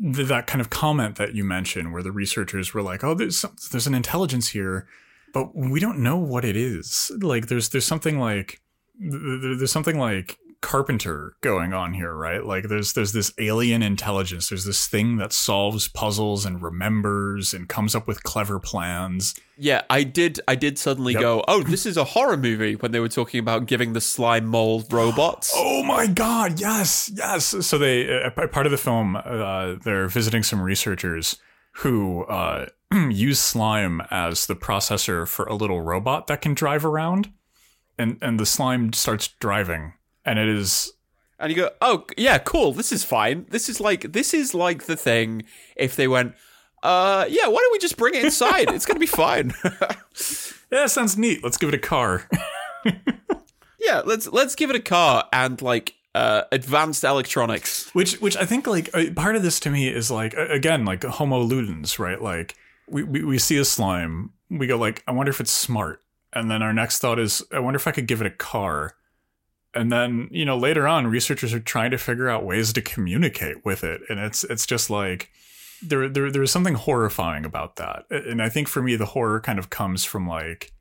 Th- That kind of comment that you mentioned, where the researchers were like, "Oh, there's some, there's an intelligence here, but we don't know what it is." Like there's there's something like th- th- there's something like Carpenter going on here, right? Like there's there's this alien intelligence. There's this thing that solves puzzles and remembers and comes up with clever plans. Yeah, I did. I did suddenly Yep. go, "Oh, this is a horror movie." When they were talking about giving the slime mold robots. Oh my god, yes, yes. So they uh, part of the film uh, they're visiting some researchers who uh, use slime as the processor for a little robot that can drive around. And and the slime starts driving and it is And you go, "Oh, yeah, cool. This is fine. This is like this is like the thing." If they went, "Uh, yeah, why don't we just bring it inside? it's gonna be fine." yeah, sounds neat. Let's give it a car. yeah, let's let's give it a car and like uh advanced electronics. which which I think like uh, part of this to me is like again like Homo ludens, right? Like we, we we see a slime, we go like, I wonder if it's smart, and then our next thought is, I wonder if I could give it a car, and then you know later on, researchers are trying to figure out ways to communicate with it, and it's it's just like there there there's something horrifying about that, and I think for me the horror kind of comes from like.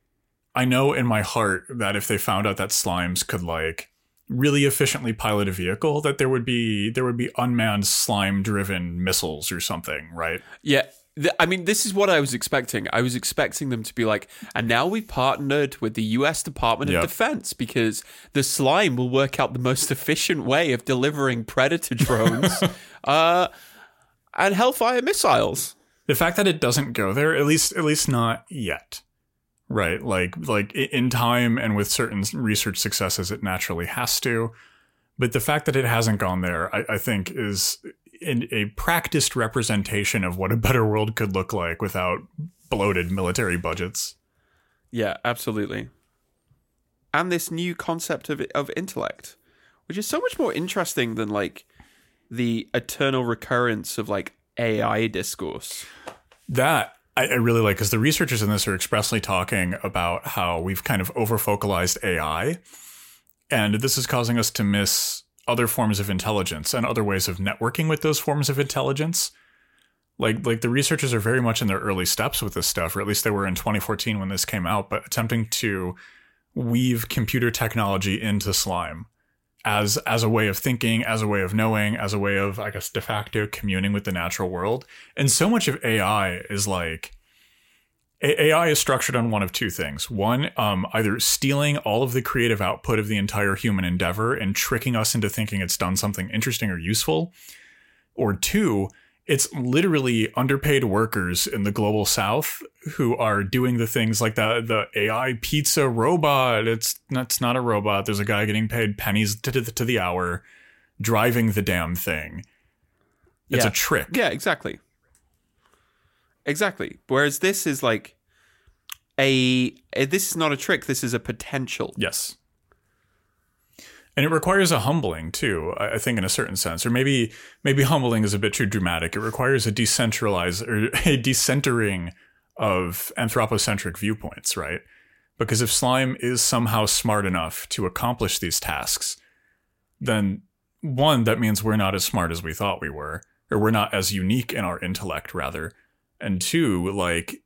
I know in my heart that if they found out that slimes could like really efficiently pilot a vehicle that there would be there would be unmanned slime driven missiles or something right Yeah. Th- I mean, this is what I was expecting. I was expecting them to be like, and now we've partnered with the US Department of. Defense because the slime will work out the most efficient way of delivering predator drones uh, and Hellfire missiles. the fact that it doesn't go there at least at least not yet right like like in time and with certain research successes it naturally has to but the fact that it hasn't gone there i, I think is a practiced representation of what a better world could look like without bloated military budgets Yeah, absolutely. And this new concept of of intellect, which is so much more interesting than like the eternal recurrence of like AI discourse. That I, I really like because the researchers in this are expressly talking about how we've kind of overfocalized AI, and this is causing us to miss other forms of intelligence and other ways of networking with those forms of intelligence. Like, like the researchers are very much in their early steps with this stuff, or at least they were in 2014 when this came out, but attempting to weave computer technology into slime as as a way of thinking, as a way of knowing, as a way of I guess de facto communing with the natural world. And so much of AI is like AI is structured on one of two things. One, um, either stealing all of the creative output of the entire human endeavor and tricking us into thinking it's done something interesting or useful, or two, it's literally underpaid workers in the global south who are doing the things like the the AI pizza robot. It's that's not a robot. There's a guy getting paid pennies to, to, to the hour, driving the damn thing. It's Yeah. a trick. Yeah, exactly. Exactly. Whereas this is like a, a this is not a trick, this is a potential. Yes. and it requires a humbling too. I think in a certain sense, or maybe maybe humbling is a bit too dramatic. It requires a decentralized or a decentering of anthropocentric viewpoints, right? Because if slime is somehow smart enough to accomplish these tasks, then one, that means we're not as smart as we thought we were, or we're not as unique in our intellect, rather. And two, like,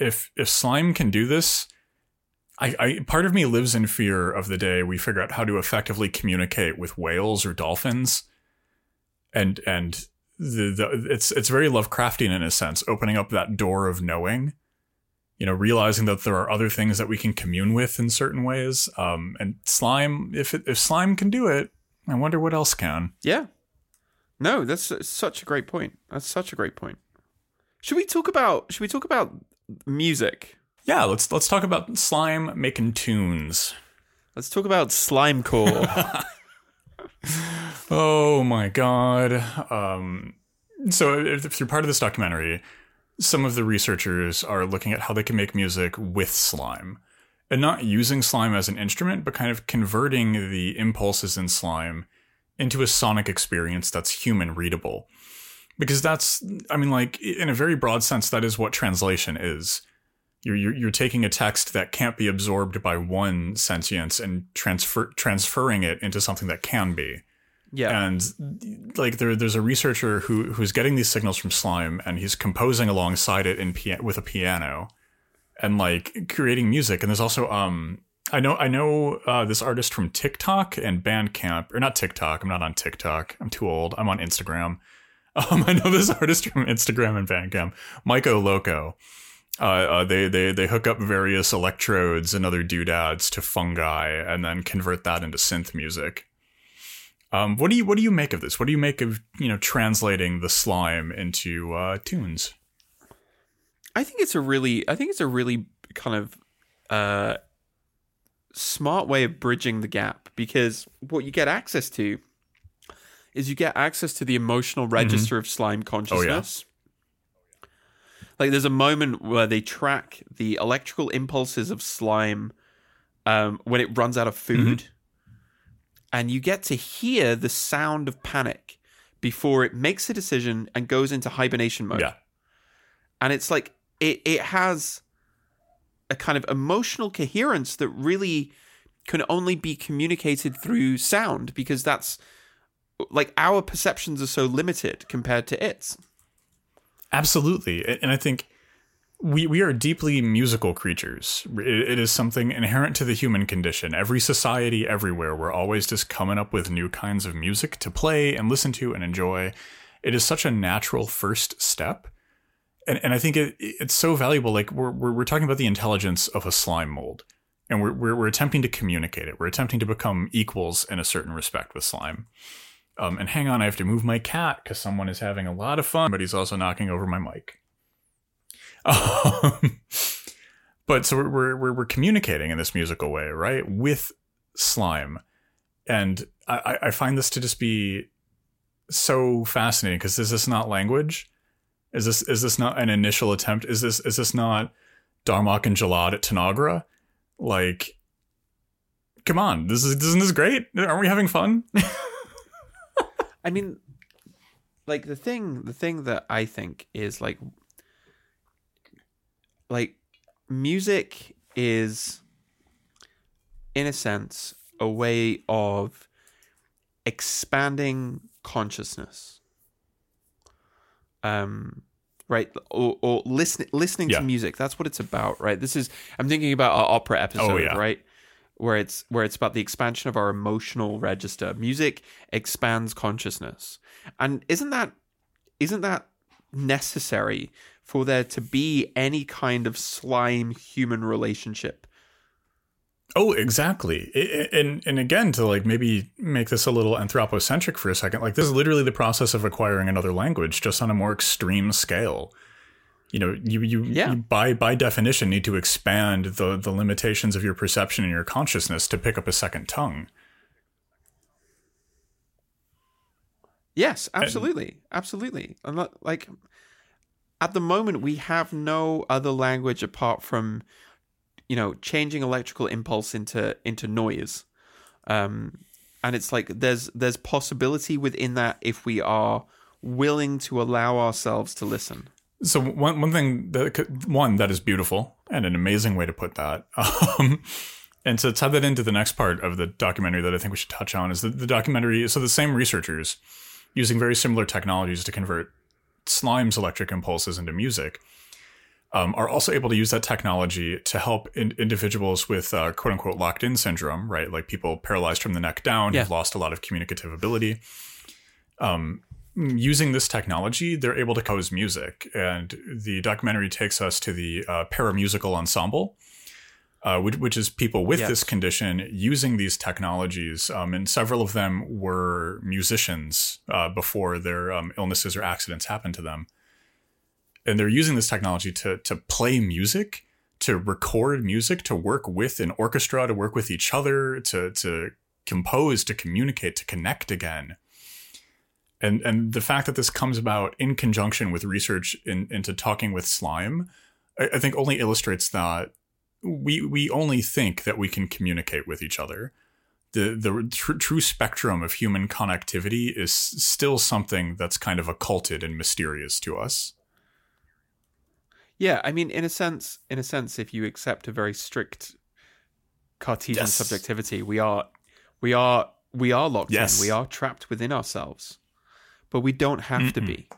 if if slime can do this, I, I part of me lives in fear of the day we figure out how to effectively communicate with whales or dolphins. And and the, the it's it's very Lovecraftian in a sense, opening up that door of knowing you know, realizing that there are other things that we can commune with in certain ways. Um, and slime, if it, if slime can do it, I wonder what else can. Yeah. No, that's such a great point. That's such a great point. Should we talk about should we talk about music? Yeah, let's let's talk about slime making tunes. Let's talk about slime core. Oh my god. Um, so if you're part of this documentary, some of the researchers are looking at how they can make music with slime. And not using slime as an instrument, but kind of converting the impulses in slime into a sonic experience that's human readable. Because that's, I mean, like, in a very broad sense, that is what translation is. You're, you're, you're taking a text that can't be absorbed by one sentience and transfer, transferring it into something that can be. yeah. And like there, there's a researcher who who's getting these signals from slime, and he's composing alongside it in pia- with a piano, and like creating music. And there's also um I know I know uh, this artist from TikTok and Bandcamp, or not TikTok. I'm not on TikTok. I'm too old. I'm on Instagram. Um, I know this artist from Instagram and Bandcamp, Maiko Loco. Uh, uh, they they they hook up various electrodes and other doodads to fungi, and then convert that into synth music. Um, what do you what do you make of this? What do you make of you know translating the slime into uh, tunes? I think it's a really I think it's a really kind of uh smart way of bridging the gap because what you get access to is you get access to the emotional register of slime consciousness. Like there's a moment where they track the electrical impulses of slime um, when it runs out of food, and you get to hear the sound of panic before it makes a decision and goes into hibernation mode. Yeah, and it's like it it has a kind of emotional coherence that really can only be communicated through sound because that's like our perceptions are so limited compared to its absolutely. And I think we we are deeply musical creatures. It, is something inherent to the human condition. Every society, everywhere, we're always just coming up with new kinds of music to play and listen to and enjoy. It is such a natural first step. And, and I think it, it's so valuable. Like we're, we're, we're talking about the intelligence of a slime mold and we're, we're, we're attempting to communicate it. We're attempting to become equals in a certain respect with slime. Um, and hang on, I have to move my cat because someone is having a lot of fun, but he's also knocking over my mic. Um, but so we're, we're we're communicating in this musical way, right, with slime, and I I- I find this to just be so fascinating because is this not language? Is this is this not an initial attempt? Is this is this not Darmok and Jalad at Tanagra? Like, come on, this is isn't this great? Aren't we having fun? I mean, like the thing, the thing that I think is like, like, music is, in a sense, a way of expanding consciousness. Um, right, or, or listening listening Yeah. to music. That's what it's about, right? This is. I'm thinking about our opera episode, Oh, yeah. right? Where it's where it's about the expansion of our emotional register. Music expands consciousness. And isn't that isn't that necessary for there to be any kind of slime human relationship? Oh, exactly. And and again, to like maybe make this a little anthropocentric for a second, like this is literally the process of acquiring another language, just on a more extreme scale. You know, you you, Yeah. you by by definition need to expand the the limitations of your perception and your consciousness to pick up a second tongue. Yes, absolutely. absolutely. Not like at the moment we have no other language apart from you know changing electrical impulse into into noise. Um and it's like there's there's possibility within that if we are willing to allow ourselves to listen. So one one thing that one that is beautiful and an amazing way to put that. Um, and to tie that into the next part of the documentary that I think we should touch on is the, the documentary. So the same researchers using very similar technologies to convert slime's electric impulses into music um, are also able to use that technology to help in- individuals with uh, quote unquote locked in syndrome, right? Like people paralyzed from the neck down Yeah. who've lost a lot of communicative ability. Um, using this technology, they're able to compose music. And the documentary takes us to the uh, paramusical ensemble, uh, which, which is people with Yes. this condition using these technologies. Um, and several of them were musicians uh, before their um, illnesses or accidents happened to them. And they're using this technology to, to play music, to record music, to work with an orchestra, to work with each other, to, to compose, to communicate, to connect again and and the fact that this comes about in conjunction with research in, into talking with slime, I, I think only illustrates that we we only think that we can communicate with each other. The the tr- true spectrum of human connectivity is still something that's kind of occulted and mysterious to us. Yeah, I mean, in a sense, in a sense, if you accept a very strict Cartesian Yes. subjectivity, we are, we are, we are locked Yes. in. We are trapped within ourselves, but we don't have to Mm-mm. be.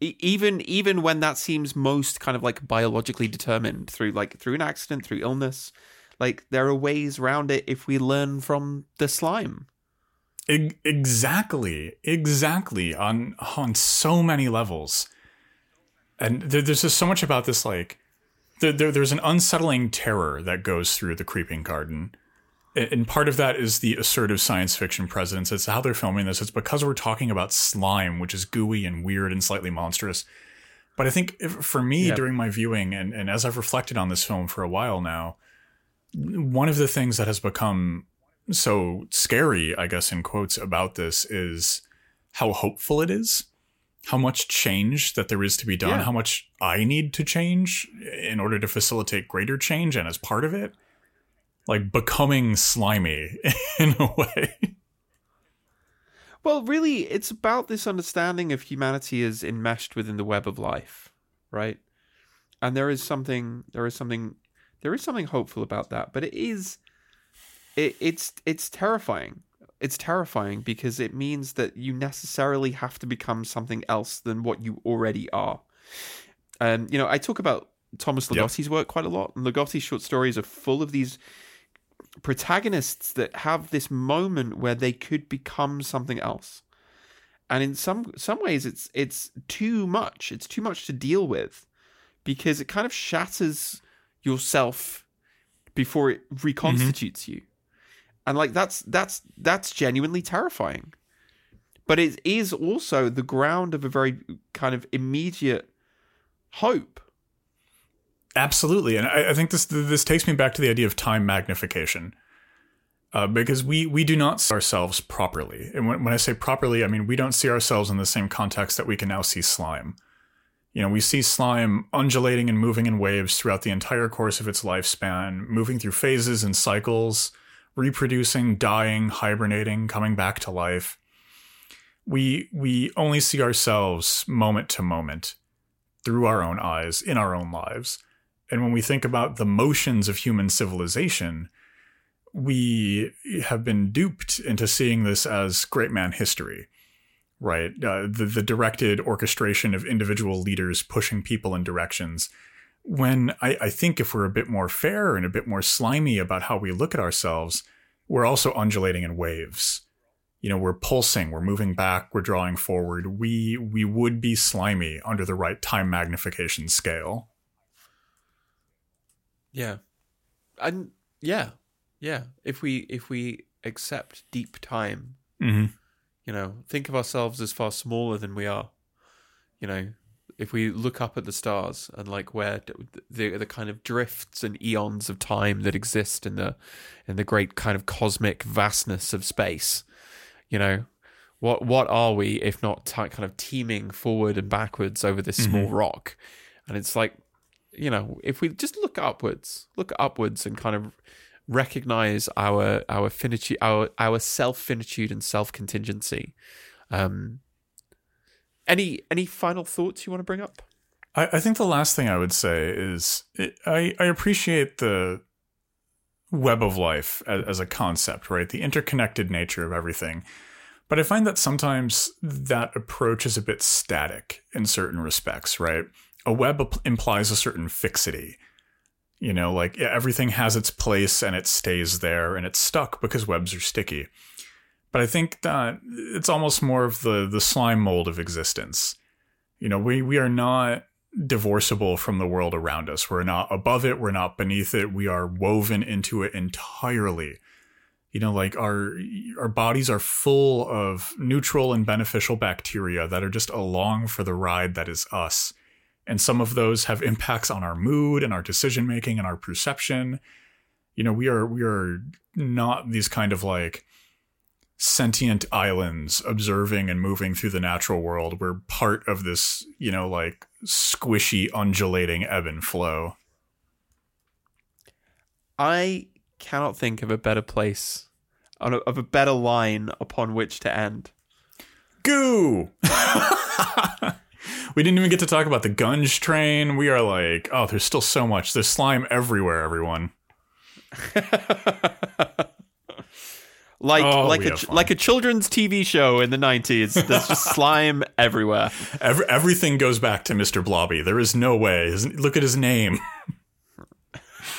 E- even even when that seems most kind of like biologically determined through like through an accident, through illness, like there are ways around it if we learn from the slime. Exactly, exactly on on so many levels, and there, there's just so much about this. Like, there, there, there's an unsettling terror that goes through the creeping garden, and part of that is the assertive science fiction presence. It's how they're filming this. It's because we're talking about slime, which is gooey and weird and slightly monstrous. But I think if, for me Yeah. during my viewing, and, and as I've reflected on this film for a while now, one of the things that has become so scary, I guess, in quotes about this is how hopeful it is, how much change that there is to be done, Yeah. how much I need to change in order to facilitate greater change, and as part of it, like becoming slimy in a way. Well, really, it's about this understanding of humanity as enmeshed within the web of life, right? And there is something, there is something, there is something hopeful about that. But it is, it, it's it's terrifying. It's terrifying because it means that you necessarily have to become something else than what you already are. And you know, I talk about Thomas Yep. Ligotti's work quite a lot, and Ligotti's short stories are full of these protagonists that have this moment where they could become something else. And in some some ways it's it's too much. It's too much to deal with because it kind of shatters yourself before it reconstitutes mm-hmm. you. And like that's that's that's genuinely terrifying. But it is also the ground of a very kind of immediate hope Absolutely, and I, I think this this takes me back to the idea of time magnification, uh, because we we do not see ourselves properly, and when, when I say properly, I mean we don't see ourselves in the same context that we can now see slime. You know, we see slime undulating and moving in waves throughout the entire course of its lifespan, moving through phases and cycles, reproducing, dying, hibernating, coming back to life. We we only see ourselves moment to moment through our own eyes in our own lives. And when we think about the motions of human civilization, we have been duped into seeing this as great man history, right? Uh, the, the directed orchestration of individual leaders pushing people in directions. When I, I think if we're a bit more fair and a bit more slimy about how we look at ourselves, we're also undulating in waves. You know, we're pulsing, we're moving back, we're drawing forward. We we would be slimy under the right time magnification scale. Yeah. And yeah. Yeah. If we if we accept deep time, Mm-hmm. you know, think of ourselves as far smaller than we are. You know, if we look up at the stars and like where the the kind of drifts and eons of time that exist in the in the great kind of cosmic vastness of space, you know, what what are we if not ti kind of teeming forward and backwards over this small rock? And it's like, you know, if we just look upwards, look upwards and kind of recognize our our finitude, our our self finitude and self contingency. Um, any any final thoughts you want to bring up? I, I think the last thing I would say is it, I I appreciate the web of life as, as a concept, right? The interconnected nature of everything. But I find that sometimes that approach is a bit static in certain respects, right? A web implies a certain fixity. You know, like everything has its place and it stays there and it's stuck because webs are sticky. But I think that it's almost more of the the slime mold of existence. You know, we we are not divorceable from the world around us. We're not above it, we're not beneath it. We are woven into it entirely. You know, like our our bodies are full of neutral and beneficial bacteria that are just along for the ride that is us and some of those have impacts on our mood and our decision making and our perception. You know we are we are not these kind of like sentient islands observing and moving through the natural world. We're part of this you know like squishy undulating ebb and flow. I cannot think of a better place of a better line upon which to end. Goo we didn't even get to talk about the Gunge train. We are like, oh, there's still so much. There's slime everywhere, everyone. like oh, like a like a children's TV show in the 90s. There's just slime everywhere. Every, everything goes back to Mr. Blobby. There is no way. Look at his name.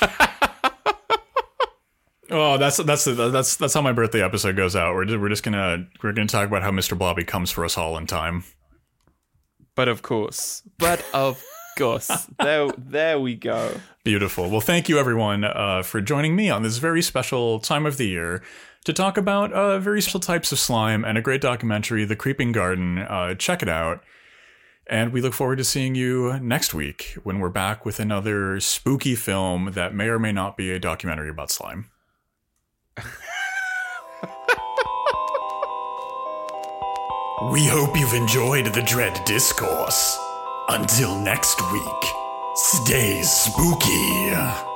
oh, that's that's that's that's how my birthday episode goes out. We're just, we're just gonna we're gonna talk about how Mr. Blobby comes for us all in time. But of course. But of course. there, there we go. Beautiful. Well, thank you everyone uh, for joining me on this very special time of the year to talk about uh, very special types of slime and a great documentary, The Creeping Garden. Uh, check it out. And we look forward to seeing you next week when we're back with another spooky film that may or may not be a documentary about slime. We hope you've enjoyed the Dread Discourse. Until next week, stay spooky.